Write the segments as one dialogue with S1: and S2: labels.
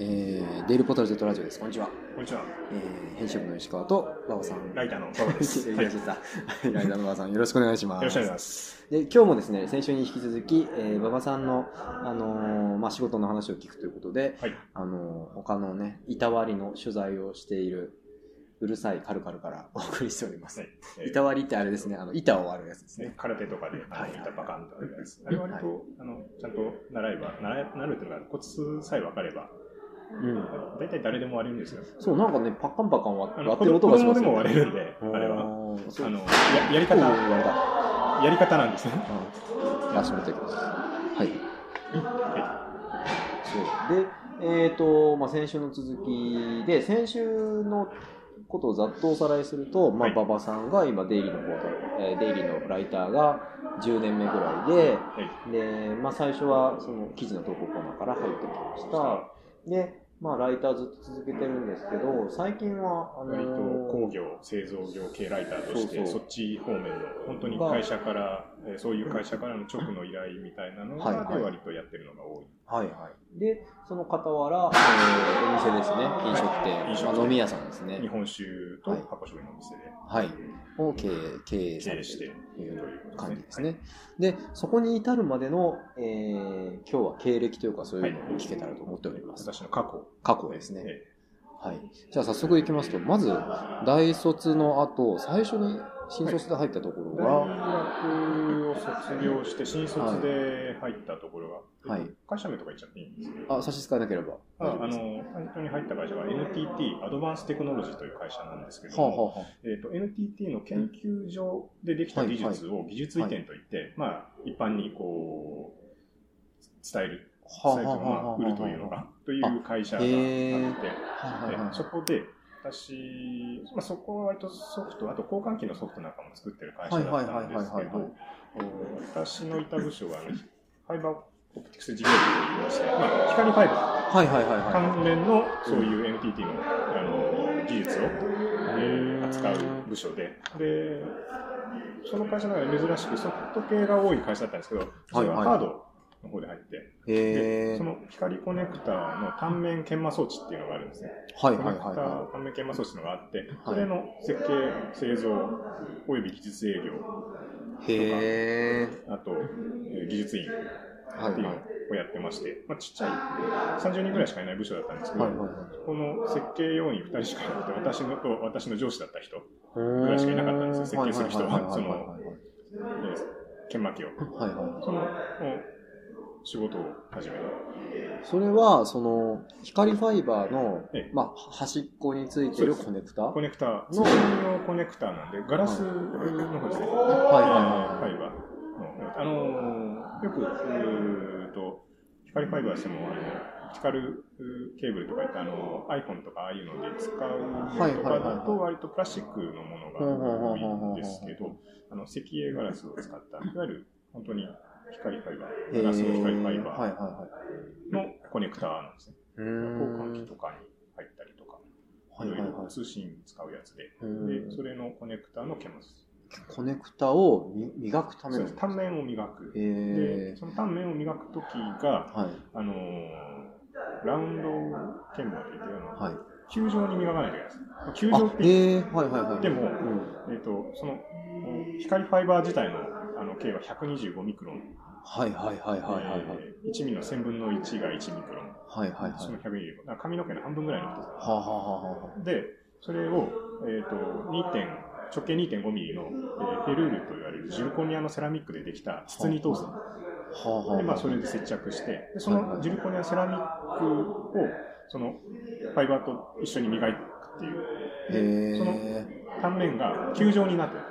S1: えー、デイルポータル Z ラジオです。こんにちは。
S2: こんにちは。
S1: えー、編集部の石川と馬場さん。
S2: ライターの 馬場です。
S1: はい、ライターの馬場さん、よろしくお願いします。
S2: よろしくお願いします。
S1: で、今日もですね、先週に引き続き、えー、馬場さんの、あのーまあ、仕事の話を聞くということで、
S2: はい。
S1: あのー他のね、いたわりの取材をしている、うるさいカルカルから お送りしております。
S2: はいえー
S1: いたわりってあれですね、あの、板を割るやつですね。
S2: ね空手とかで、あ
S1: はい
S2: の、板パカンとあるやつ。あれ割と、あの、ちゃんと習えば、習え、習うというのが、コツさえ分かれば、
S1: うん。
S2: 大体誰でも割れるんですよ。
S1: そう、なんかね、パッカンパカン割
S2: あ
S1: ってる音がします。
S2: 子供でも割れるんで、あれは。あの、ややり方。やり方なんですね。
S1: うん。足元いきます。はい。
S2: は
S1: そう。で、えっ、と、まあ、先週の続きで、先週のことをざっとおさらいすると、まあ、
S2: はい
S1: 馬場さんが今、デイリーのポータル、えーデイリーのライターが10年目ぐらいで。で、まあ、最初はその記事の投稿コーナーから入ってきました。で、まあ、ライターずっと続けてるんですけど、最近は、あの
S2: 割と工業、製造業系ライターとして、
S1: そ
S2: っち方面の、本当に会社から、えーそういう会社からの直の依頼みたいなの
S1: はいはい
S2: がで割とやってるのが多い。
S1: はいはい。で、その傍ら、えーお店ですね、飲食店、
S2: はい飲食店
S1: まあ、飲み屋さんですね。
S2: 日本酒と
S1: はい
S2: 箱醤油のお店で
S1: はい。を経営、経営されてるとい
S2: う
S1: う感じですね。で、そこに至るまでの、えー今日は経歴というかそういうのを聞けたらと思っております。
S2: 私の過去
S1: 過去ですね。
S2: え
S1: はい。じゃあ早速いきますと、まず、大卒の後、最初に新卒で入ったところ
S2: 大
S1: が、
S2: 学を卒業して新卒で入ったところが、
S1: はい。
S2: 会社名とか言っちゃっていいんですけど、
S1: あ、差し支えなければ。
S2: ああの
S1: 大丈夫です。
S2: 最初に入った会社が NTT アドバンステクノロジーという会社なんですけど
S1: はあ、
S2: も、
S1: はあは
S2: えー、と NTT の研究所でできた技術を技術移転といって、まあ、一般にこう伝える、
S1: あ、はあ
S2: 伝えると売るというのか、という会社があって、そこで、私、まあ、そこは割とソフト、あと交換機のソフトなんかも作ってる会社だったんですけど、お私のいた部署は、ね、ファイバーオプティクス事業部といいまして、まあ、光ファイバ
S1: はいはいはい
S2: ー
S1: はい。
S2: 関連のそういう NTT のあの技術を、えー。扱う部署で、で、その会社の中で珍しくソフト系が多い会社だったんですけど、それはハードの方で入って、
S1: へ
S2: で、
S1: え
S2: そ。の光コネクタの単面研磨装置っていうのがあるんですね。
S1: はいはいはいは
S2: 単面研磨装置のがあって、それの設計、製造、および技術営業。あと、えー技術員っ
S1: はいはい。
S2: ていうのをやってまして、まあ、ちっちゃい、30人ぐらいしかいない部署だったんですけど、
S1: はいはいはい。
S2: この設計要員2人しかいなくて、私のと私の上司だった人、
S1: ぐ
S2: らいしかいなかったんですよ設計する人はその研磨機を、
S1: いはいはい。
S2: そのお仕事を始めた。
S1: それは、その、光ファイバーの
S2: ええ、
S1: まあ、端っこについてるコネクタ？
S2: コネクタ、
S1: の
S2: 通用コネクタなんで、ガラスの方ですね。
S1: はいはいはい
S2: ファイバーの。あのーよく、うーと、光ファイバーしても、あの、光るケーブルとか言って、あの、iPhone とかああいうので使う
S1: はい
S2: とかだと、割とプラスチックのものが多いんですけど、あの、石英ガラスを使った、いわゆる本当に光ファイバー、ガラスの光ファイバ。ーのコネクタなんですね。
S1: う
S2: 交換機とかに入ったりとか、
S1: はいい
S2: 通信に使うやつで、
S1: うん
S2: で、それのコネクタのケマス。
S1: コネクタをみ磨くための。
S2: 単面を磨く。
S1: へ
S2: で、
S1: え。
S2: その単面を磨くときが、
S1: はい。
S2: あのーラウンド研磨といって、あの、
S1: はい。
S2: 球状に磨かないといけないです。球
S1: あ
S2: 状っ、て、
S1: はいはいはい。
S2: でも
S1: うん
S2: えっ、と、その、光ファイバー自体のあの径は125ミクロン。
S1: はいはいはいはいはいはい。
S2: えー1ミリの1000分の1が1ミクロン。
S1: はいはいはい。
S2: その125。だ髪の毛の半分ぐらいの太さ。
S1: はあはあはあはあ。
S2: で、それを、えっ、と、2点、直径2.5ミリの、えーフェルールと言われるジルコニアのセラミックでできた筒に通す。
S1: はあはあはあ。
S2: で、まあ、それで接着して、でそ
S1: はいはい
S2: のジルコニアセラミックを、その、ファイバーと一緒に磨くっていう、
S1: へ
S2: その
S1: え。
S2: 単面が球状になってる。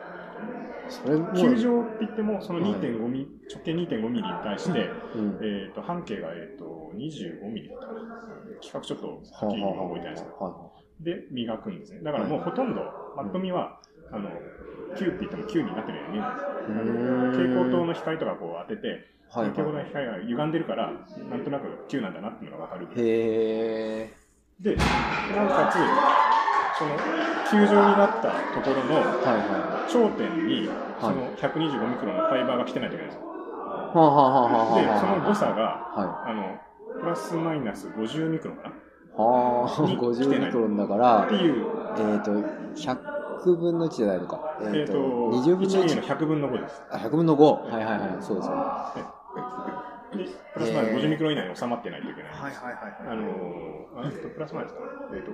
S1: それも
S2: 球状って言っても、その2.5ミリ、直径2.5ミリに対して、
S1: うん。
S2: えっ、と、半径が、えっ、と、25ミリだったかな。企画ちょっとは
S1: は
S2: っきり今覚えてないですけど、
S1: は
S2: で、磨くんですね。だからもうほとんど、パッと見は、あの、球って言っても球になってるように見。蛍光灯
S1: の、
S2: の光とかこう当てて、
S1: はい
S2: 蛍光灯
S1: は
S2: の光が歪んでるから、なんとなく球なんだなっていうのがわかる。
S1: い。へえ。
S2: で、なおかつ、その、球状になったところの頂点に、その125ミクロンのファイバーが来てないといけないんですよ。
S1: い。はあはあはあは。
S2: で、その誤差が、
S1: は
S2: あの、プラスマイナス50ミクロンかな？
S1: はあ、
S2: に来て
S1: 50
S2: ない
S1: ミクロンだから
S2: って、いう、
S1: えっ、と、100分の1じゃないのか。えっ、
S2: えっ、
S1: と、
S2: と、
S1: 20分の
S2: 1ミリ
S1: 1
S2: の。100分の5です。
S1: あ、100分の5。はいはいはい。そうですよね。
S2: で、プラスマイナス50ミクロン以内に収まってないといけない。
S1: はいはい
S2: あのー、あえっと、プラスマイナスかな。えっ、と、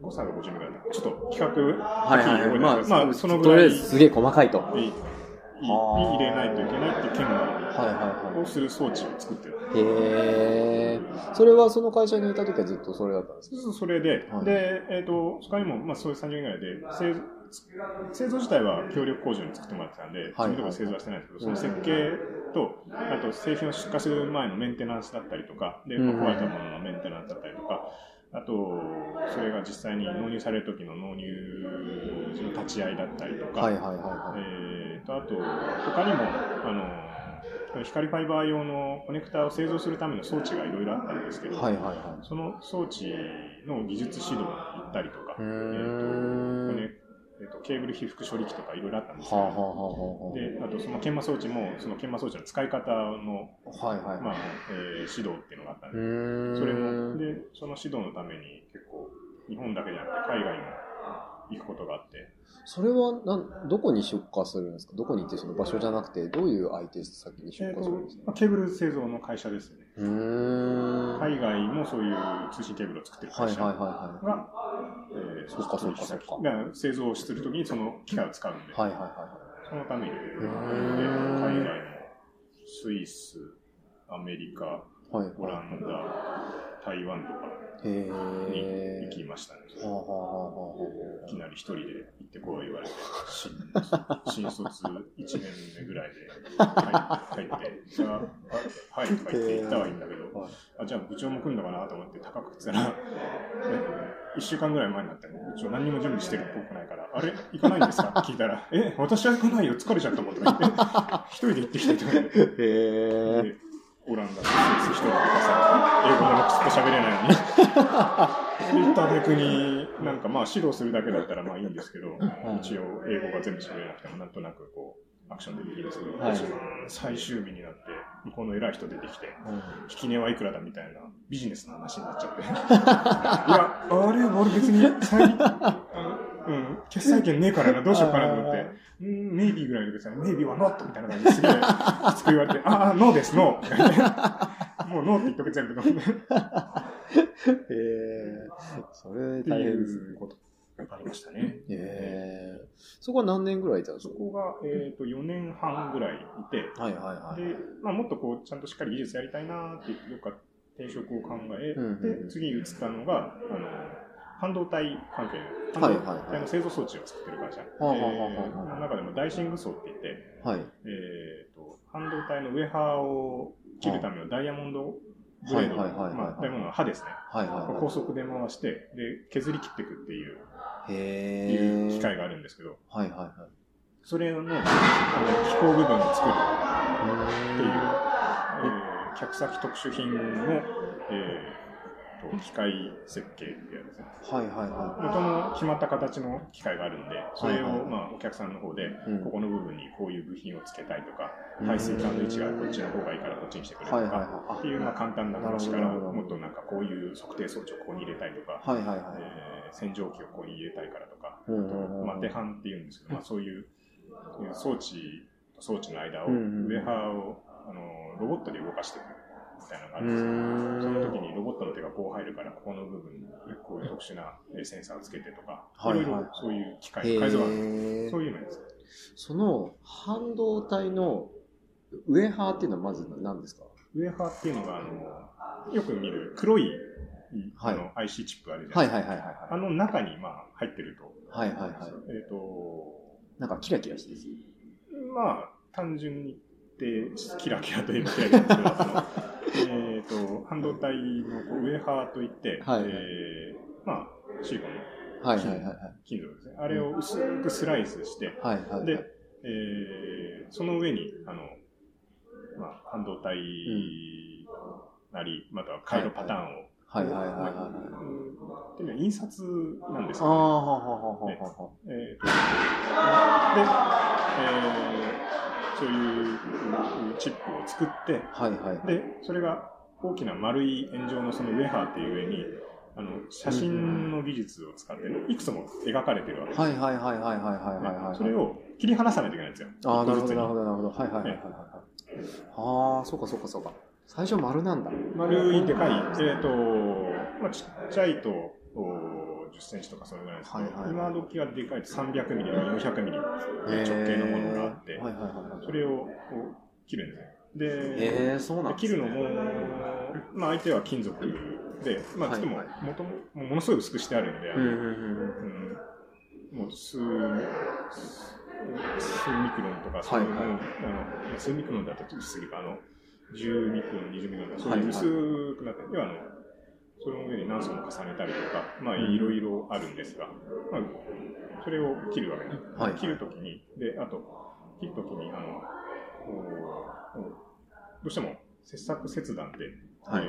S2: 誤差が50ミクロンだった。ちょっと企画、
S1: はいはいはい。まあ、
S2: まあ、そのぐ
S1: とりあ
S2: らい
S1: えずすげえ細かいと。はい
S2: にに入れないといけないっていう権
S1: はいは
S2: 利をする装置を作ってる。
S1: い。へえ。それはその会社にいた時はずっとそれだったんですか？
S2: それで、
S1: はい
S2: で、えっ、と、他にも、まあ、そういう30人ぐらいで、製製造自体は協力工場に作ってもらってたんで、自分とか製造はしてないんですけど、その設計と、あと製品を出荷する前のメンテナンスだったりとか、で、
S1: うん
S2: 壊れたもののメンテナンスだったりとか、あと、それが実際に納入される時の納入の立ち会いだったりとか、
S1: はいはいはいはい。
S2: えーと、あと、他にも、あの、光ファイバー用のコネクタを製造するための装置がいろいろあったんですけど、
S1: はいはいは
S2: その装置の技術指導に行ったりとか、え。
S1: ー
S2: とコネえーとケーブル被覆処理器とかいろいろあったんです
S1: はあ
S2: よ、
S1: はあはあはあ。
S2: で、あとその研磨装置も、その研磨装置の使い方の、
S1: はいはい
S2: まあ
S1: はい。
S2: えー指導っていうのがあったん
S1: う
S2: で。それも、で、その指導のために結構、日本だけじゃなくて海外も行くことがあって、
S1: それはなん、どこに出荷するんですか？どこに行ってその場所じゃなくて、どういう相手先に出荷するんですか？
S2: まあケーブル製造の会社ですよね。海外もそういう通信ケーブルを作ってる会社
S1: はいはいは
S2: が、えー
S1: そっかそっか？そっか
S2: 製造するときにその機械を使うんで、
S1: い。はいはいは
S2: そのために、海外もスイス、アメリカ、
S1: い。はい
S2: オランダ、台湾とか。
S1: へ
S2: に
S1: え。
S2: 行きましたね。いきなり一人で行ってこう言われて、新新卒1年目ぐらいで入入って、じゃあ、あはいとか言って行ったはいいんだけど、
S1: はい。
S2: あじゃあ部長も来るのかなと思って高く言ってたら、1週間ぐらい前になって、部長何にも準備してるっぽくないから、あれ？行かないんですか？っ て聞いたら、え、私は行かないよ、疲れちゃったもんとか言って、一人で行ってきてとか言って。オランダとスイス一人でさ英語もくっと喋れないのに。で、行った挙句に、なんかまあ指導するだけだったらまあいいんですけど、一応英語が全部喋れなくてもなんとなくこう、アクションでできるんですけど、
S1: はい
S2: 最終日になって、向こうの偉い人出てきて、引き値はいくらだみたいなビジネスの話になっちゃって。いや、あれ、俺別に、うん、決済権ねえからな、どうしようかなと思って、うん、メイビーぐらいで別に、メイビーはノットみたいな感じですげえ、きつく言われて、ああ、ノーです、ノーみたいな。もうノーって言っとけ全部。っ て
S1: へえ。それ大変ですね
S2: いう。ことがありましたね。
S1: へえ。そこは何年ぐらいいたんですか？
S2: そこが、えっ、と、4年半ぐらいいて、
S1: はいはいはい。
S2: で、まあ、もっとこう、ちゃんとしっかり技術やりたいなって言って、どっか転職を考え、
S1: うんうんうん
S2: で、次移ったのが、あの、半導体関係の、製造装置を作ってる会社。の中でもダイシング層って言って、
S1: はい。
S2: えっ、と、半導体のウェハーを切るためのダイヤモンドブレード、まあ、ダイヤモンドの刃ですね。
S1: はいはいはい。
S2: 高速で回して、で、削り切っていくっていう、
S1: へえ。
S2: いう機械があるんですけど、
S1: はいはいはい。
S2: それの、あの、機構部分を作るっていう、えー客先特殊品の、えーと機械設計ってやつ。ですね。
S1: はいはい。は
S2: 元の決まった形の機械があるんで、それを、まあ、お客さんの方で、
S1: うん。
S2: ここの部分にこういう部品をつけたいとか、
S1: うん。
S2: 排水管の位置がこっちの方がいいからこっちにしてくれとか、っていう、まあ、簡単な話から、もっとなんかこういう測定装置をここに入れたいとか、
S1: い。はいはいはい。
S2: えー洗浄機をここに入れたいからとか、まあ、出版っていうんですけど、まあ、そういう装置と装置の間を、ウェハーをあのロボットで動かしていくみたいなのがあ
S1: う
S2: るんです。その時にロボットの手がこう入るから、ここの部分にこういう特殊なえーセンサーをつけてとか、
S1: はい
S2: ろいろそういう機械
S1: へ
S2: の改造がある
S1: え
S2: そういうのです。
S1: その半導体のウェハーっていうのはまず何ですか？
S2: ウェハーっていうのが、あのよく見る黒い、
S1: はい
S2: あの IC チップあるじゃな
S1: はいい
S2: ですか。
S1: はいはいはいは
S2: あの中にまあ入ってると、
S1: い。はいはいはい。
S2: えっ、と、
S1: なんかキラキラしてる。
S2: まあ、単純に言って、キラキラというキラ えっと、半導体のこうウェハーといって、
S1: はい
S2: えーまあ、シリコンの
S1: はいはいはいはい。
S2: 金属ですね。あれを薄くスライスして、
S1: はいはいはい。
S2: で、えーその上に、あの、まあ、半導体なり、または回路パターンを、
S1: はいはいはいはいは
S2: っていうのは印刷なんです
S1: ああ、
S2: よ、ね。
S1: はははははは。
S2: えーとで、えーそういうチップを作って、
S1: はいはい、
S2: でそれが大きな丸い円状のそのウェハーっていう上にあの写真の技術を使って、いくつも描かれてるわけです。
S1: はいはいはいはいはいはい、はい、
S2: それを切り離さないといけないんですよ。
S1: ああ、なるほどなるほどなるほど。はいはいはいはい。ああ、そうかそうかそうか。最初丸なんだ。
S2: 丸いでかい。えっ、と、まあちっちゃいと、10センチとかそれぐらいですけ、
S1: はいはい、
S2: 今時はでかいと300ミリ、400ミリ直径のものがそれをこう切るんですよ。で、
S1: へえ、そうなん
S2: で切るのも、まあ、相手は金属で、まあ、
S1: はい
S2: つっても、もとも、ものすごい薄くしてあるんで、
S1: うんうん
S2: もう数、数ミクロンとか、そういうの、
S1: はいはい。
S2: あの数ミクロンだとちょっと過ぎか、あの、10ミクロン、20ミクロンとか、そう
S1: はいいうはい
S2: 薄くなって、要はあの、その上に何層も重ねたりとか、まあ、
S1: うん。
S2: いろいろあるんですが、まあ、それを切るわけね。
S1: はい
S2: 切るときに、で、あと、切るときに、あの、どうしても切削切断って、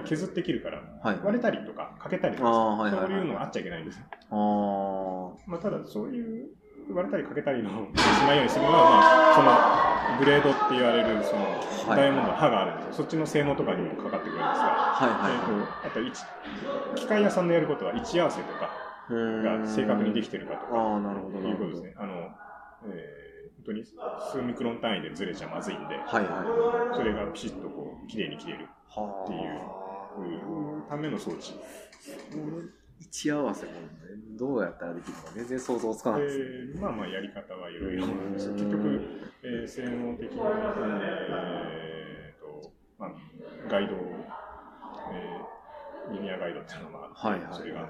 S2: 削って切るから、
S1: はい。
S2: 割れたりとか、欠けたりとか、
S1: はい。
S2: そういうのがあっちゃいけないんですよ。
S1: ああ。
S2: まあ、ただ、そういう割れたり欠けたりのしないようにするのは、まあ、そのブレードって言われるその
S1: はい
S2: ダイヤモンドの刃があるんですよ、そっちの性能とかにもかかってくるんですが、
S1: はいはい
S2: えーとあと機械屋さんのやることは位置合わせとかが正確にできてるかとか。いうことですね。あのえー本当に数ミクロン単位でずれちゃまずいんで、
S1: はいはい。
S2: それがピシッとこう綺麗に切れる
S1: は
S2: っていう。うん。ための装置。
S1: 位置合わせもね、どうやったらできるのか全然想像つかないですね。
S2: えーまあまあやり方はいろいろ
S1: うん
S2: 結局、えー性能的に、えーとまあ、ガイド、えーリニアガイドっていうのがあって、
S1: はいはい。
S2: それが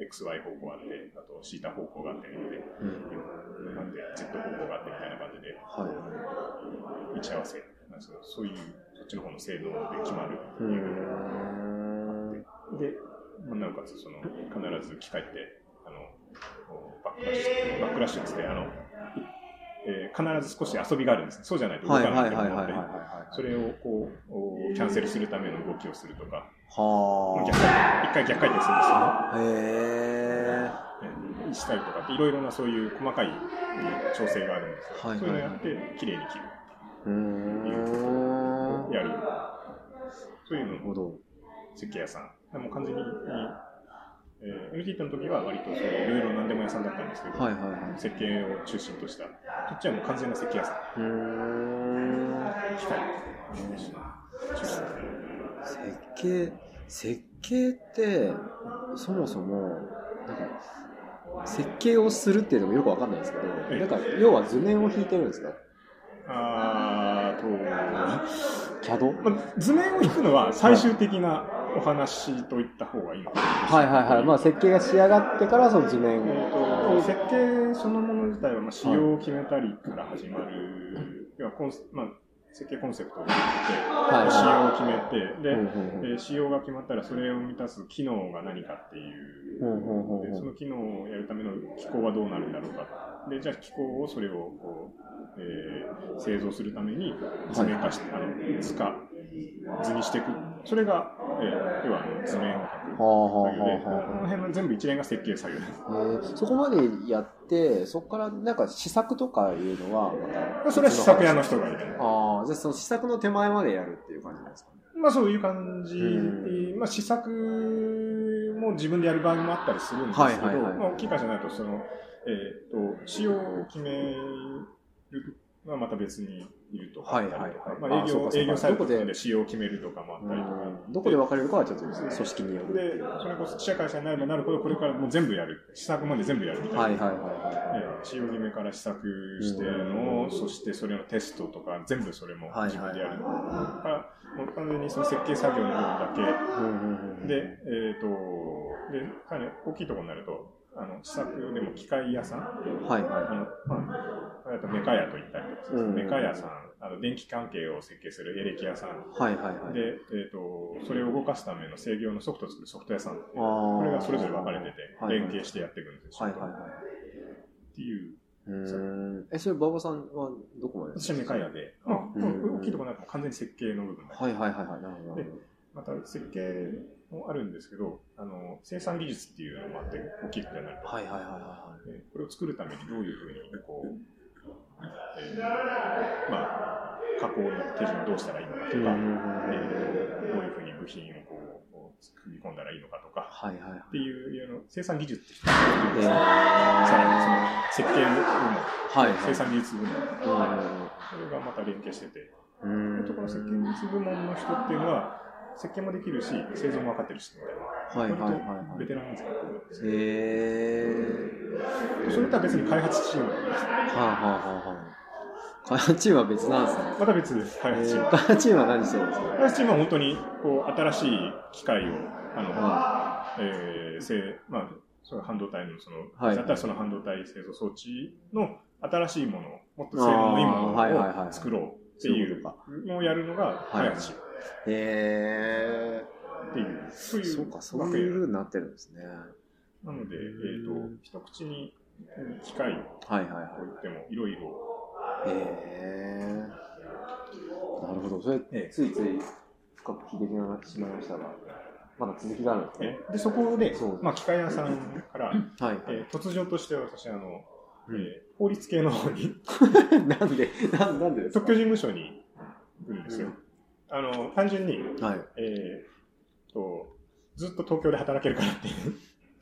S2: XY 方向あって、あとシータ方向があってみたいで、
S1: うん。
S2: なんで Z 方向があってみたいな感じで、
S1: はい
S2: 合わせ、なんですけどそういう、そっちの方の性能で決まるって
S1: う
S2: いう。
S1: ーん。
S2: で、まあなおかつその必ず機械ってあのバックラッシュバックラッシュってあの、えー必ず少し遊びがあるんですねそうじゃないと動かないと思うので
S1: はいはいはいはい。
S2: それをこうおキャンセルするための動きをするとか
S1: は
S2: 逆回一回逆回転するんですよ
S1: あ。へえ。
S2: えーしたりとかっていろいろなそういう細かい調整があるんですよ、
S1: はいはいはい
S2: そういうのをやって綺麗に切る
S1: うーん。
S2: やるそういうのを
S1: なるほど。
S2: 設計屋さんでもう完全に、えー、NTT の時は割とそういういろいろ何でも屋さんだったんですけど、
S1: はいはいはい。
S2: 設計を中心とした、こっちはもう完全な設計屋さ。ん。機械
S1: 設計、設計って、そもそも、なんか、設計をするっていうのもよくわかんないですけど、
S2: え
S1: なんか、要は図面を引いてるんですか？
S2: あーと、
S1: ?CAD?
S2: まあ、図面を引くのは最終的なお話と言った方がいいの。
S1: はいはいはい。まあ、設計が仕上がってから、その図面
S2: え
S1: を。
S2: ーと設計そのもの自体はまあ仕様を決めたりから始まる、要はコまあ、設計コンセプトを決めて、
S1: はい。
S2: 仕様を決めて、で、
S1: うん
S2: 仕様が決まったらそれを満たす機能が何かっていう、その機能をやるための機構はどうなるんだろうか。でじゃあ機構をそれをこう、えー製造するために化して、あの図化図にしていくそれが、えー要は図面を描くこの辺の全部一連が設計作業です。
S1: えーそこまでやって、そこからなんか試作とかいうのはまた
S2: それは試作屋の人がいる。
S1: ああ、じゃあその試作の手前までやるっていう感じなんですか？ね。
S2: まあそういう感じ、
S1: う
S2: まあ試作も自分でやる場合もあったりするんですけど、
S1: はいはいはい
S2: まあ大きい会社になると、その、えっ、と、仕様を決めるのはまた別にいるとかまあ営業、営業サイト
S1: で
S2: で？仕様を決めるとかもあったりとか。
S1: どこで分かれるかはちょっと組織による。
S2: で、それこそ記者会社になればなるほど、これからもう全部やる。試作まで全部やるみたいな。
S1: はいはいはい
S2: 仕様決めから試作しての、そしてそれのテストとか、全部それも自分でやる。だから、もう完全にその設計作業の部分だけ、で、えっ、と、で、かなり大きいところになると、あの、試作でも機械屋さん、
S1: はいは
S2: あの、まあ、あとメカ屋と言ったりとか
S1: うん
S2: メカ屋さん、あの、電気関係を設計するエレキ屋さん、
S1: い。はいはいはい。
S2: で、えっ、と、それを動かすための制御のソフトを作るソフト屋さん、こ
S1: あー
S2: れがそれぞれ分かれてて、連携してやっていくんですよ。
S1: はいはいはい。
S2: っていう、
S1: うーん。え、それ、馬場さんはどこまで？
S2: 私はメカ屋で、まあ、
S1: うん
S2: 大きいところになると完全に設計の部分だけ
S1: はいはいはいはい。なるほどなるほど。
S2: また設計もあるんですけど、あの、生産技術っていうのもあって、大きいことになると。
S1: はいはいはいは
S2: でこれを作るためにどういうふうに、こう、えーまあ、加工の手順をどうしたらいいのかとか、
S1: いはい。うんうんうん
S2: えーどういうふうに部品をこう作り込んだらいいのかとか、
S1: はいはいはい。
S2: っていう、あの生産技術って人
S1: えー、
S2: さらにその設計部門、
S1: はいはい。
S2: 生産技術部門、
S1: うん
S2: それがまた連携してて、
S1: うん
S2: ころ設計技術部門の人っていうのは、設計もできるし、製造も分かってるし、みたいな。
S1: はいはいはい。
S2: 割とベテランですから、
S1: へえ
S2: それとは別に開発チームがいます。
S1: はあはあはあはあ。開発チームは別なんですね。
S2: また別です、開発チーム。
S1: えー。開発チームは何してるんですか？
S2: 開発チームは本当にこう新しい機械を、あの、
S1: は
S2: えー、せまあ、その半導体のその、
S1: はい。
S2: だったらその半導体製造装置の新しいものを、もっと性能のいいもの
S1: あーはいはいはいはい。
S2: を作ろうってい
S1: そう
S2: のをやるのが開発チーム
S1: い。へ
S2: っていう、そう
S1: え
S2: いう
S1: そうか、そういう風になってるんですね。
S2: なので、えっ、
S1: うん
S2: と、一口に機械を
S1: はいはいは
S2: 置いてもいろいろ、
S1: い。へえなるほど。それ、
S2: ええ
S1: ついつい深く聞いてしまいましたが、まだ続きがあるんですね。
S2: で、そこでまあ、機械屋さんから、
S1: はい。
S2: えー突如として私、あの、
S1: うん
S2: えー法律系の方に、
S1: なんで、なんなんでで
S2: 特許事務所に行くんですよ。
S1: うん
S2: あの、単純に、
S1: はい。
S2: えーと、ずっと東京で働けるからっていう、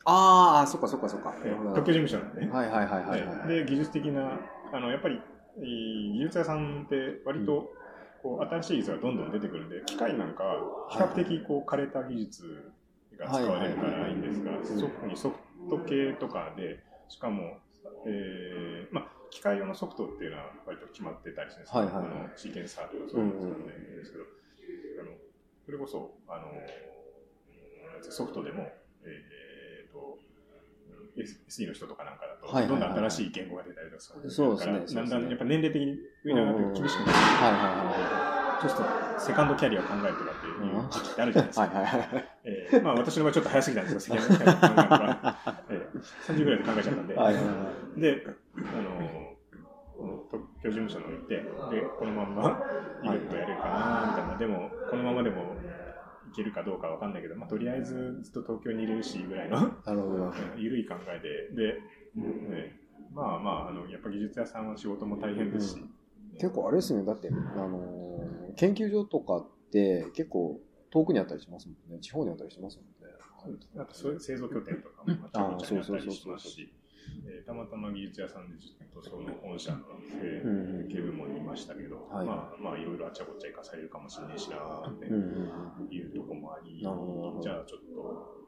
S1: ああ、そっかそっかそっか。
S2: えー特許事務所なんでね。
S1: はいはいはいはいはい。
S2: で、技術的な、あの、やっぱり、えー技術屋さんって割と、こう、新しい技術がどんどん出てくるんで、機械なんかは比較的、こう、枯れた技術が使われるからいいんですが、特にソフト系とかで、しかも、えーまあ、機械用のソフトっていうのは割と決まってたりするんです。けど、
S1: はいはい。はい
S2: あのシーケンサーとかそういうのを使うんですけど、あのそれこそ、あの、ソフトでも、えーと、SE の人とかなんかだと、
S1: はいはいはい。
S2: どんどん新しい言語が出たりとか
S1: そうですね
S2: だんだんやっぱ年齢的に上に上がって厳しくなって、
S1: はいは
S2: ちょっとセカンドキャリアを考えるとかっていう時期ってあるじゃないですか。
S1: はいはいはい。
S2: えーまあ私の場合ちょっと早すぎたんですけど、セカンドキャリアを考えるのが、えー30ぐらいで考えちゃったんで、
S1: はいはいはい。
S2: で、あの特許事務所に行って、で、このまんまイベントやれるかな、みたいな、でも、このままでもいけるかどうかわかんないけど、まあ、とりあえずずっと東京にいれるし、ぐらいの、
S1: なるほどなるほど。
S2: ゆるい考えで、で、ねまあまあ、あの、やっぱ技術屋さんは仕事も大変ですし、
S1: 結構あれですね、だって、あのー研究所とかって結構遠くにあったりしますもんね。地方にあったりしますもんね。
S2: あとそういう製造拠点とかもあちゃこちゃにあったりし
S1: そうそうそうそう
S2: ますし、えーたまたま技術屋さんでずっとその本社のえ
S1: うん
S2: ー警部門にいましたけど、
S1: はい
S2: まあまあいろいろあちゃこちゃ生かされるかもしれないしなーって。いうとこもあり、じゃあちょっと、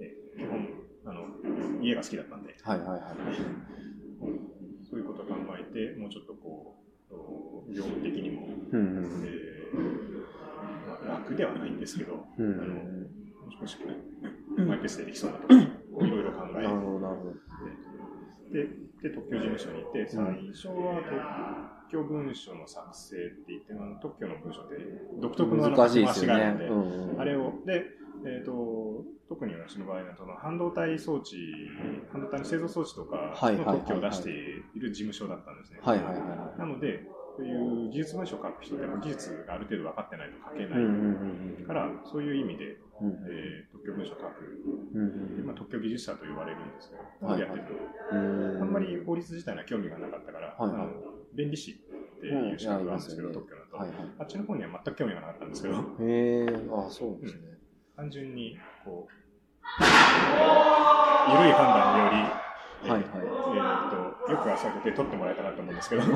S2: えー基本あの家が好きだったんで、
S1: はいはいはい。
S2: そういうことを考えて、もうちょっとこう、業務的にも、
S1: うんうん
S2: えーまあ、楽ではないんですけど、
S1: うん。うん
S2: あの
S1: うん
S2: もしくはマイペースでできそうなところをいろいろ考え
S1: なるほどなるほど。
S2: でで特許事務所に行って、最初は特許文書の作成って言って、あの特許の文書って独特の
S1: 難しいですよね。
S2: あれを、で、えー、と特に私の場合だと、半導体装置、半導体の製造装置とかの特許を出している事務所だったんですね。なので、そういう技術文書を書く人でも技術がある程度分かってないと書け
S1: い。
S2: ないから、そういう意味で、
S1: うん。
S2: えー特許文書を書く、まあ、特許技術者と言われるんですけど、
S1: はい
S2: やってる
S1: うん。
S2: あんまり法律自体には興味がなかったから、
S1: はいはい。
S2: あの弁理士っていう資格があるんですけど、特許だと、
S1: はいはい。
S2: あっちの方には全く興味がなかったんですけど、
S1: へえ、あそうですね。
S2: 単純に、こう、緩い判断により、えー
S1: はいはい。
S2: えーとよく朝出て取ってもらえたなと思うんですけど、えー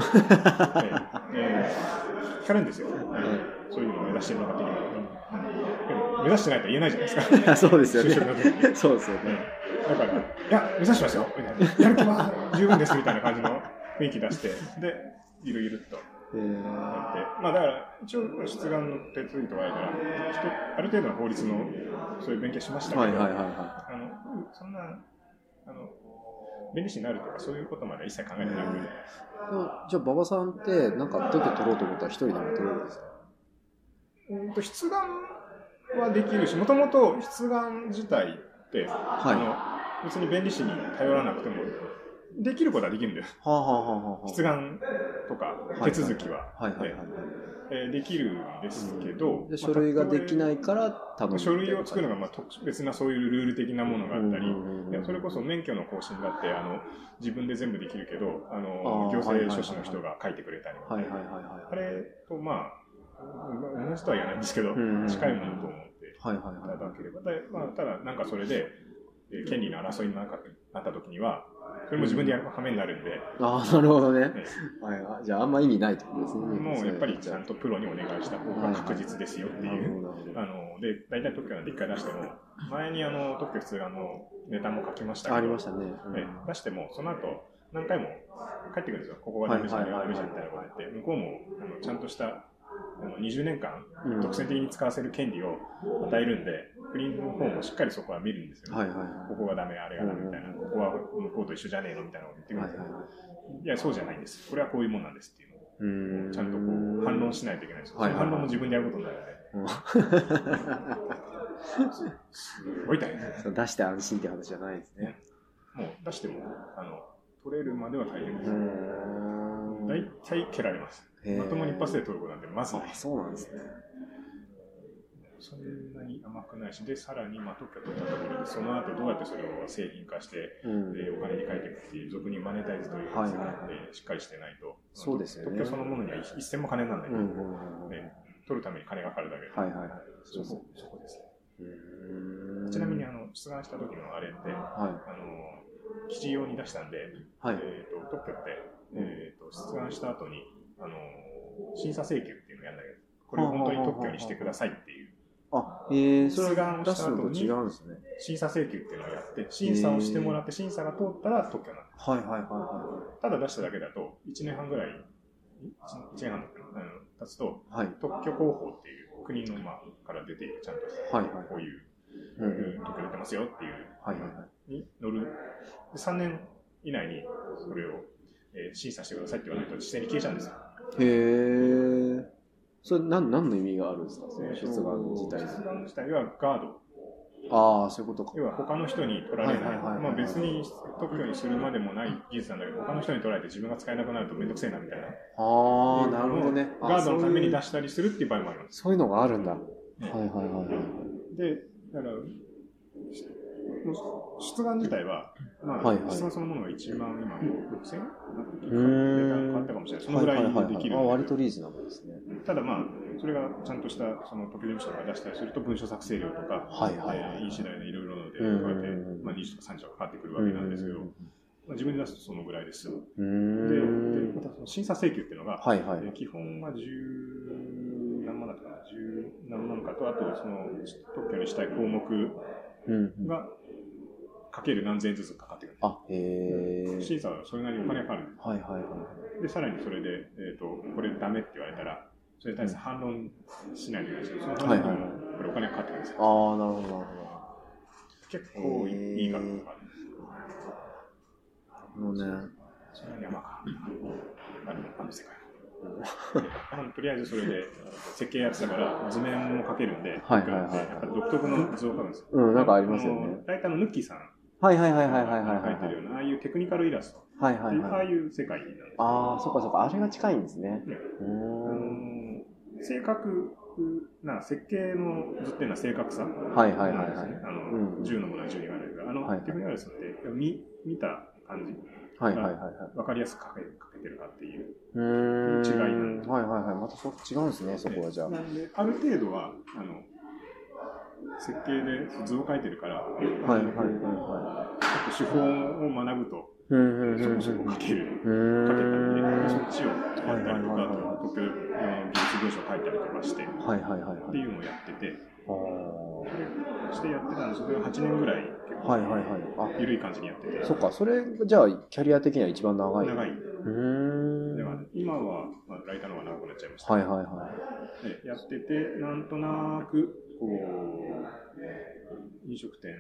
S2: えー聞かれるんですよ、そういうのを目指してるのか的に、でも目指してないと言えないじゃないですか。
S1: そうですよ
S2: 就職の時に。
S1: ね。そうですよね。
S2: だから、いや、目指してますよ、みたいな。やる気は十分です、みたいな感じの雰囲気出して、で、ゆるゆるっと。や
S1: えー。
S2: って、まあだから、一応、出願の手続きとかやから、人ある程度の法律の、そういう勉強しましたけど、
S1: はいはいはいは
S2: あの、そんな、あの、弁理士になるとか、そういうことまでは一切考えてなくて、
S1: い。でもじゃあ、馬場さんって、なんか特許取ろうと思ったら一人でも取れるんですか？
S2: うんと出願はできるし、もともと出願自体って、
S1: はい。は
S2: あの別に弁理士に頼らなくても、できることはできるんだよ。
S1: あ、はあはあはあはあ、
S2: 出願とか手続きは、
S1: はいはいはいはい。
S2: えーできるんですけど、
S1: で書類ができない
S2: ま
S1: から頼む。
S2: あ書類を作るのがまあ特別なそういうルール的なものがあったり、
S1: うん
S2: それこそ免許の更新だってあの自分で全部できるけどあの行政書士の人が書いてくれたり。あれとまあ同じとは言わないんですけど、
S1: うんうんうん
S2: 近いものと思って
S1: はい
S2: た
S1: はい。
S2: だければ、でまあ、ただ、なんかそれで、えー権利の争いになかなった時には、それも自分でやる羽目になるんで、
S1: ああ、なるほどね。
S2: え
S1: はいはい。じゃあ、あんま意味ないってことですね。
S2: もうやっぱりちゃんとプロにお願いした方が確実ですよっていう。
S1: ほどなるほど
S2: あの、で、大体特許なんて一回出しても、前にあの、特許出願のネタも書きましたけど、
S1: ありましたね。うん
S2: ええ出しても、その後、何回も帰ってくるんですよ。ここがダメじゃん、ダメじゃんみたいなこと言って、向こうも、あの、ちゃんとした、あの20年間、
S1: うん
S2: 独占的に使わせる権利を与えるんで、国の方もしっかりそこは見るんですよ、ね。
S1: はいはいはい。
S2: ここがダメ、あれがダメみたいな、ここは向こうと一緒じゃねえのみたいなこと言ってくるんですよ。
S1: はいはいはい。
S2: いや、そうじゃないんです。これはこういうもんなんですっていうのを。ちゃんとこう反論しないといけないんですよ。
S1: はいはい
S2: 反論も自分でやることになるので、すごい大変です。
S1: そう出して安心って話じゃないですね。
S2: もう出しても、あの、取れるまでは大変で
S1: う
S2: す。大体蹴られます。まともに一発で取ることなんてまずない
S1: あ、。そうなんですね。
S2: そんなに甘くないし、で、さらに、まあ、特許取ったところで、その後どうやってそれを製品化して、
S1: うん。
S2: でお金に変えていくっていう、俗にマネタイズという
S1: はい
S2: やつが
S1: はいはい
S2: えーしっかりしてないと、
S1: そうですよね
S2: 特許そのものには一銭も金にならない、
S1: うんうんうんうん。
S2: ね取るために金がかかるだけで、
S1: はいはいはい。
S2: そこそこですね。ちなみに、あの、出願した時のあれって、
S1: は
S2: あの、記事用に出したんで、
S1: い。はい。
S2: えー、と特許って、えー、と出願した後に、あの審査請求っていうのをやるんだけど、これを本当に特許にしてくださいっていう
S1: あ、えー、それ
S2: 出願を
S1: 出
S2: した後に
S1: すのと違うんですね。
S2: 審査請求っていうのをやって、審査をしてもらって、審査が通ったら特許なんで
S1: はいはいはいは
S2: す。ただ出しただけだと、1年半ぐらい、1年半経つと、
S1: い。はい。
S2: 特許広報っていう国の、まあ、から出ているちゃんとした、
S1: はいはい
S2: こういう、
S1: うんうん。
S2: 特許出てますよっていう、
S1: はいはいはい。
S2: に乗る。で3年以内にそれを、えー審査してくださいって言わないと、実際に消えちゃうんですよ。
S1: へー。それ、なん、何の意味があるんですか？その出願自体に。
S2: 出願自体はガード。
S1: ああ、そういうことか。
S2: 要は他の人に取られない。まあ別に特許にするまでもない技術なんだけど、他の人に取られて自分が使えなくなるとめんどくせえなみたいな。
S1: ああ、なるほどね。あ
S2: ガードのために出
S1: し
S2: したりするっていう場合もあります。
S1: そういうのがあるんだ。はい
S2: ね
S1: はいはいはい。
S2: で、だから、し出願自体は、まあ、
S1: はいはい
S2: そのものが1万今、6000円？変わったかもしれない。そのぐらいできる
S1: あ、割とリーズナブルですね。
S2: ただまあ、それがちゃんとしたその特許事務所が出したりすると文書作成料とか、
S1: はいはいは
S2: い次第でいろいろなので、
S1: うん
S2: こうやって、まあ、20とか30とかかかってくるわけなんですけど、まあ、自分で出すとそのぐらいです。で。でまたその審査請求っていうのが、
S1: はいはい
S2: えー基本が10何万だったかな、10何万かと、あとその特許にしたい項目
S1: うんうん。
S2: がかける何千円ずつかかってくる。
S1: あ、へえ。
S2: 審査はそれなりにお金がかかる。
S1: はいはいはい。
S2: で、さらにそれで、えっ、と、これダメって言われたら、それに対して反論しないといけないんですけど、その反論にもこれお金がかかってくるんですよ。
S1: ああ、なるほどなるほ
S2: 結構いい額がかかる。
S1: ど。なるほどね。
S2: そんなに甘かあるのあの世界も。あのとりあえずそれで設計やってたから図面も描けるんで、
S1: はいはい
S2: 独特の図を描くんですよ。
S1: うん、なんかありますよね。
S2: 大体のヌッキーさん
S1: はいはいはいはいはいはい
S2: てるような、ああいうテクニカルイラスト
S1: はい。はいはいはい。
S2: ああいう世界なんです。
S1: ああ、そっかそっか。あれが近いんですね。
S2: ね
S1: うん。
S2: の正確な設計の図っていうのは正確さ
S1: はいはいはいはい
S2: あの、
S1: うん
S2: 10のものは10に言われるあの、
S1: はいはい
S2: テクニカルイラストって見見た感じ、
S1: はいはいはいはい。
S2: わかりやすく描け描けてるかっていう。違いなんで
S1: はいはいはい。またそ違うんですね、そこはじゃあ。
S2: なんで、ある程度は、あの、設計で図を描いてるから、
S1: はいはいはいは
S2: ちょっと手法を学ぶと。そこそこ描ける。描けたりそっちをやったりとか、
S1: はいはいはいはい
S2: あと、特許用の技術文書を書いたりとかして、っ
S1: はいはいはいはい。
S2: ていうのをやってて、してやってたんですけど、8年ぐらい、
S1: はいはいはい。
S2: 緩い感じにやってて、
S1: あ、そっか。それ、じゃあ、キャリア的には一番長い。
S2: 長い。で
S1: は
S2: 今は、まあ、ライターの方が長くなっちゃいました。
S1: いはいはい。
S2: でやってて、なんとなく、飲食店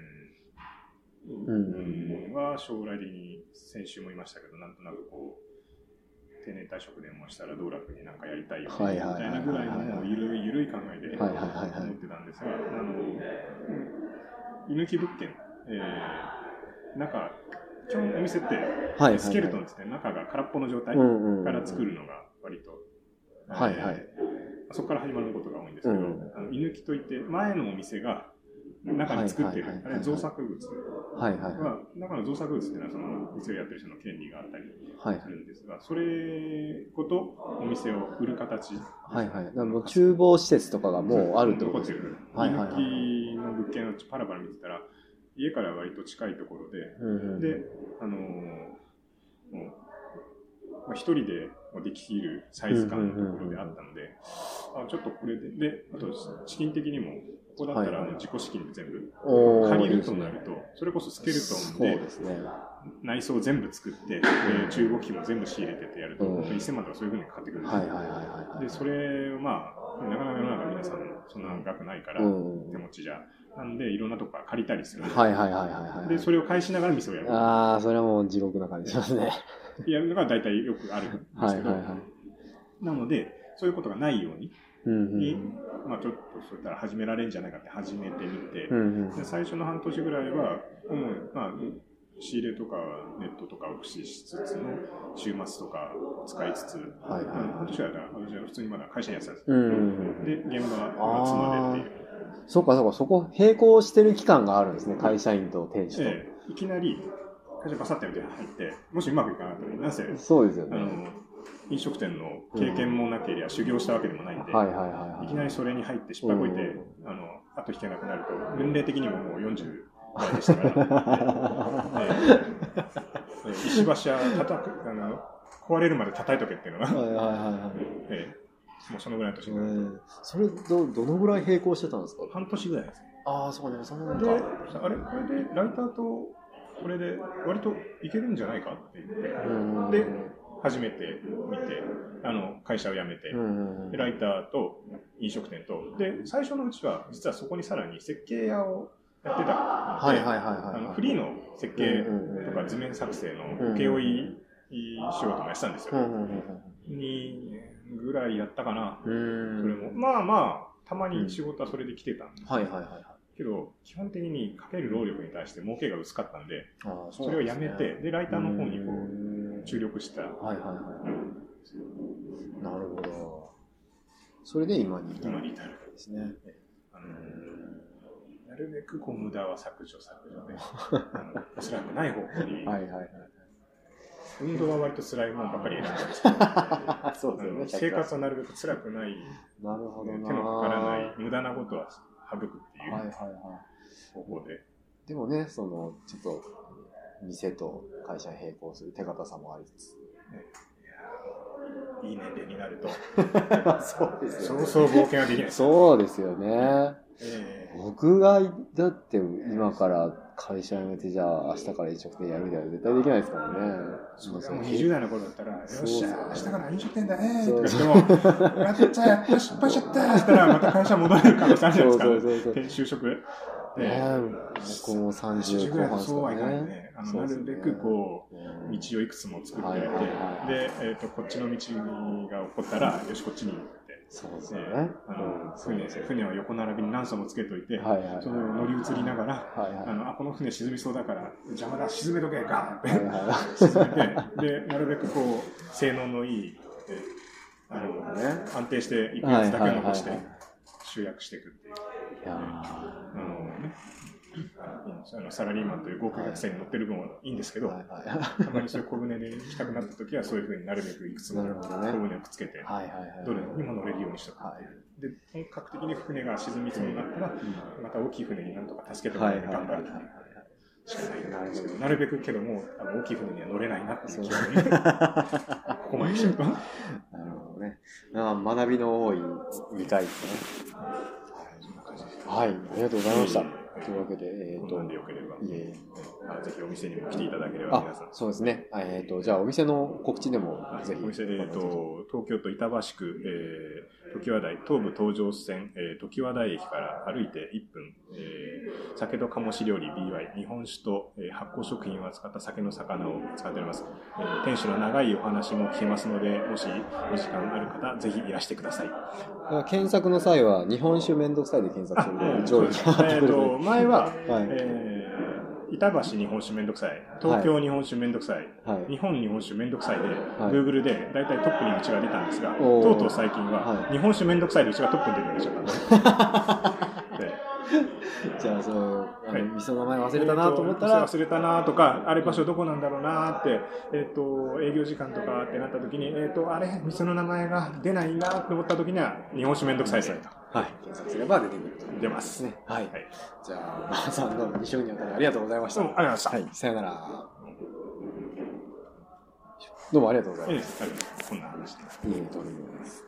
S1: ん
S2: は将来的に先週も言いましたけど、なんとなくこう、定年退職でもしたら道楽になんかやりたいみたいなぐらいのもうゆるいゆるい考えで思ってたんですが、あの、居抜き物件、えー、中、基本お店って、スケルトンって言って中が空っぽの状態から作るのが割と、
S1: はいはい。
S2: えーそこから始まることが多いんですけど、
S1: うん
S2: あの居抜きといって前のお店が中に作ってる
S1: はいはいはい、はい
S2: あれ造作物
S1: はいはいはい。
S2: は、中の造作物っていうのはその店をやってる人の権利があったり
S1: はい
S2: するんですが、それごとお店を売る形。
S1: はいはい。だからもう厨房施設とかがもうあるってことですね。はいはいは
S2: の物件をパラパラ見てたら、家から割と近いところで、
S1: うんうん
S2: で、あのー一人でもできるサイズ感のところであったので、あちょっとこれで、で、あと資金的にも、ここだったら
S1: はいはい。
S2: 自己資金で全部、借りるとなると、それこそスケルトンで。内装を全部作って、で中国機も全部仕入れてってやると、
S1: うん。
S2: 1000万とかそういうふうにかかってくるんですよ。で、それをまあ、なかなか世の中皆さんそんな額ないから、
S1: うん。
S2: 手持ちじゃ。なんで、いろんなとこから借りたりする。
S1: はいはいはいはいはい。
S2: で、それを返しながら店をやる。
S1: ああ、それはもう地獄な感じしますね。
S2: やるのが大体よくあるんですけど、
S1: はいはいはい。
S2: なので、そういうことがないように、
S1: うんうん
S2: にまあちょっとそういったら始められるんじゃないかって始めてみて、
S1: うんうん
S2: で最初の半年ぐらいは、主に、まあ、仕入れとかネットとかを駆使しつつの週末とかを使いつつ、
S1: はいはい
S2: 半年は普通にまだ会社にやってたんです
S1: うんうんうん。
S2: で、現場は妻でっていう。
S1: そっかそっか、そこ並行してる期間があるんですね、会社員と店主と。
S2: ええいきなり会社バサッて入って、もしうまくいかなかったら、なぜ、
S1: そうですよね。
S2: あの、飲食店の経験もなければ修行したわけでもないんで、
S1: はいはいはいはい。
S2: いきなりそれに入って失敗こいて、あの、後引けなくなると、年齢的にももう40代でしたから、ええ石橋は叩く、あの、壊れるまで叩いとけっていうのが、
S1: はいはいはいはい。
S2: ええもうそのぐらいの年
S1: え
S2: になると。
S1: ーそれど、どのぐらい並行してたんですか？
S2: 半年ぐらいです。ね。
S1: ああ、そうか、でもそんなの
S2: で、
S1: か。
S2: あれ、これでライターと、これで割といけるんじゃないかって言って、
S1: うん
S2: で初めて見て、あの、会社を辞めて、ライターと飲食店と、で、最初のうちは、実はそこにさらに設計屋をやってた。
S1: はいはいはいはい
S2: あの
S1: はい。
S2: フリーの設計とか図面作成
S1: うん
S2: の請負仕事もやってたんですよ。
S1: うんうんうん
S2: 2年ぐらいやったかな。
S1: うん。
S2: それも。まあまあ、たまに仕事はそれで来てたんです
S1: はいはいはいはい。
S2: けど、基本的にかける労力に対して儲けが薄かったんで、
S1: あー
S2: それをやめて、で、ライターの方にこ
S1: うん
S2: う、注力した。
S1: はいはいはい。なるほど。それで今に至る
S2: 今に至る。
S1: ですね。
S2: あのなるべくこう無駄は削除削除で、おそらくない方向に、
S1: はいはいはい。
S2: 運動は割と辛いものばかり選んでるんです
S1: そうですよね
S2: の。生活はなるべく辛くない、
S1: なるほどな。
S2: 手のかからない、無駄なことは省くっていう
S1: はいはいはい。
S2: 方法で、
S1: でもね、その、ちょっと、店と会社並行する手堅さもありつつ。
S2: いい年齢になると、
S1: そうです
S2: そうそう冒険はできない。
S1: そうですよね。
S2: ええ
S1: 僕が、だって今から会社辞めて、じゃあ明日から飲食店やるみたいな絶対できないですからね。
S2: そうもう20代の頃だったら、よっしゃ、明日から飲食店だねとか言っても、やっちゃやった、失敗しちゃったって言ったら、また会社戻れる可能性あるじゃないですか。
S1: そうそうそうそう
S2: で就職。
S1: ね
S2: え
S1: 僕も
S2: 30
S1: 30
S2: ぐらい
S1: 後半です
S2: そうはいか
S1: ね
S2: ね。。あのなるべくこう、
S1: う
S2: 道をいくつも作っておいて、で、えっ、と、こっちの道が起こったら、よし、こっちに。
S1: そうですね。
S2: 船
S1: ですよ
S2: 船を横並びに何艘もつけといて、その乗り移りながら、あのあこの船沈みそうだから邪魔だ沈めとけガーンって、
S1: はいはい
S2: 沈めてでなるべくこう性能のいい、えあの
S1: ね。
S2: 安定していくやつだけを残して集約していくっていう。
S1: いや
S2: あのサラリーマンという豪華客船に乗ってる分はいいんですけど、
S1: ーはいはい
S2: たまにそういう小舟で行きたくなった時はそういうふうになるべくいくつも小舟をくっつけて、
S1: はいはいはい。
S2: どれにも乗れるようにしておく
S1: はい。
S2: で本格的に船が沈みそうになったら、
S1: うん
S2: また大きい船になんとか助けても
S1: は
S2: らって
S1: いはいはいはい
S2: 頑張るしかないんですけど、
S1: な
S2: なるべくけどもあの大きい船には乗れないなっていう気分に
S1: そう
S2: ここまで来ちゃうと。
S1: なるほどね。あー学びの多い2回ですね。はい、ありがとうございました。というわけで、えっ、と
S2: こんなんでよければ、
S1: いえいえ。
S2: あぜひお店にも来ていただければ皆さん
S1: あ、。そうですね。えっ、と、じゃあお店の告知でもぜひ。
S2: お店、えっ、と、東京都板橋区、えー、常盤台、東武東上線、えー、常盤台駅から歩いて1分、えー、酒と醸し料理 BY、日本酒と、えー発酵食品を扱った酒の魚を使っております。えー、店主の長いお話も聞けますので、もしお時間ある方、ぜひいらしてください。
S1: 検索の際は、日本酒めんどくさいで検索すると上位に上
S2: 前は、
S1: はい
S2: えー、板橋日本酒めんどくさい、東京日本酒めんどくさい、
S1: はい。
S2: 日本日本酒めんどくさいで、
S1: い
S2: Google で大体トップにうちが出たんですが、とうとう最近は、
S1: はい
S2: 日本酒めんどくさいでうちがトップに出るようになっちゃったんで。で
S1: じゃあ、そう、あ
S2: はい
S1: の、店の名前忘れたなと思ったら、
S2: 忘れたなとか、あれ場所どこなんだろうなって、えっ、と、営業時間とかってなった時に、えっ、と、あれ、店の名前が出ないなと思った時には、日本酒めんどくさいですね。
S1: はい、検索すれば出てくると。
S2: 出ます。
S1: ね。はい。
S2: はい。
S1: じゃあ、馬場さんどうも2週にわたりありがとうございました。
S2: どうもありがとうございま
S1: はい、さよなら。どうもありがとうござい
S2: え
S1: ます。
S2: え、こんな話で。
S1: いいえ、とんでもないです。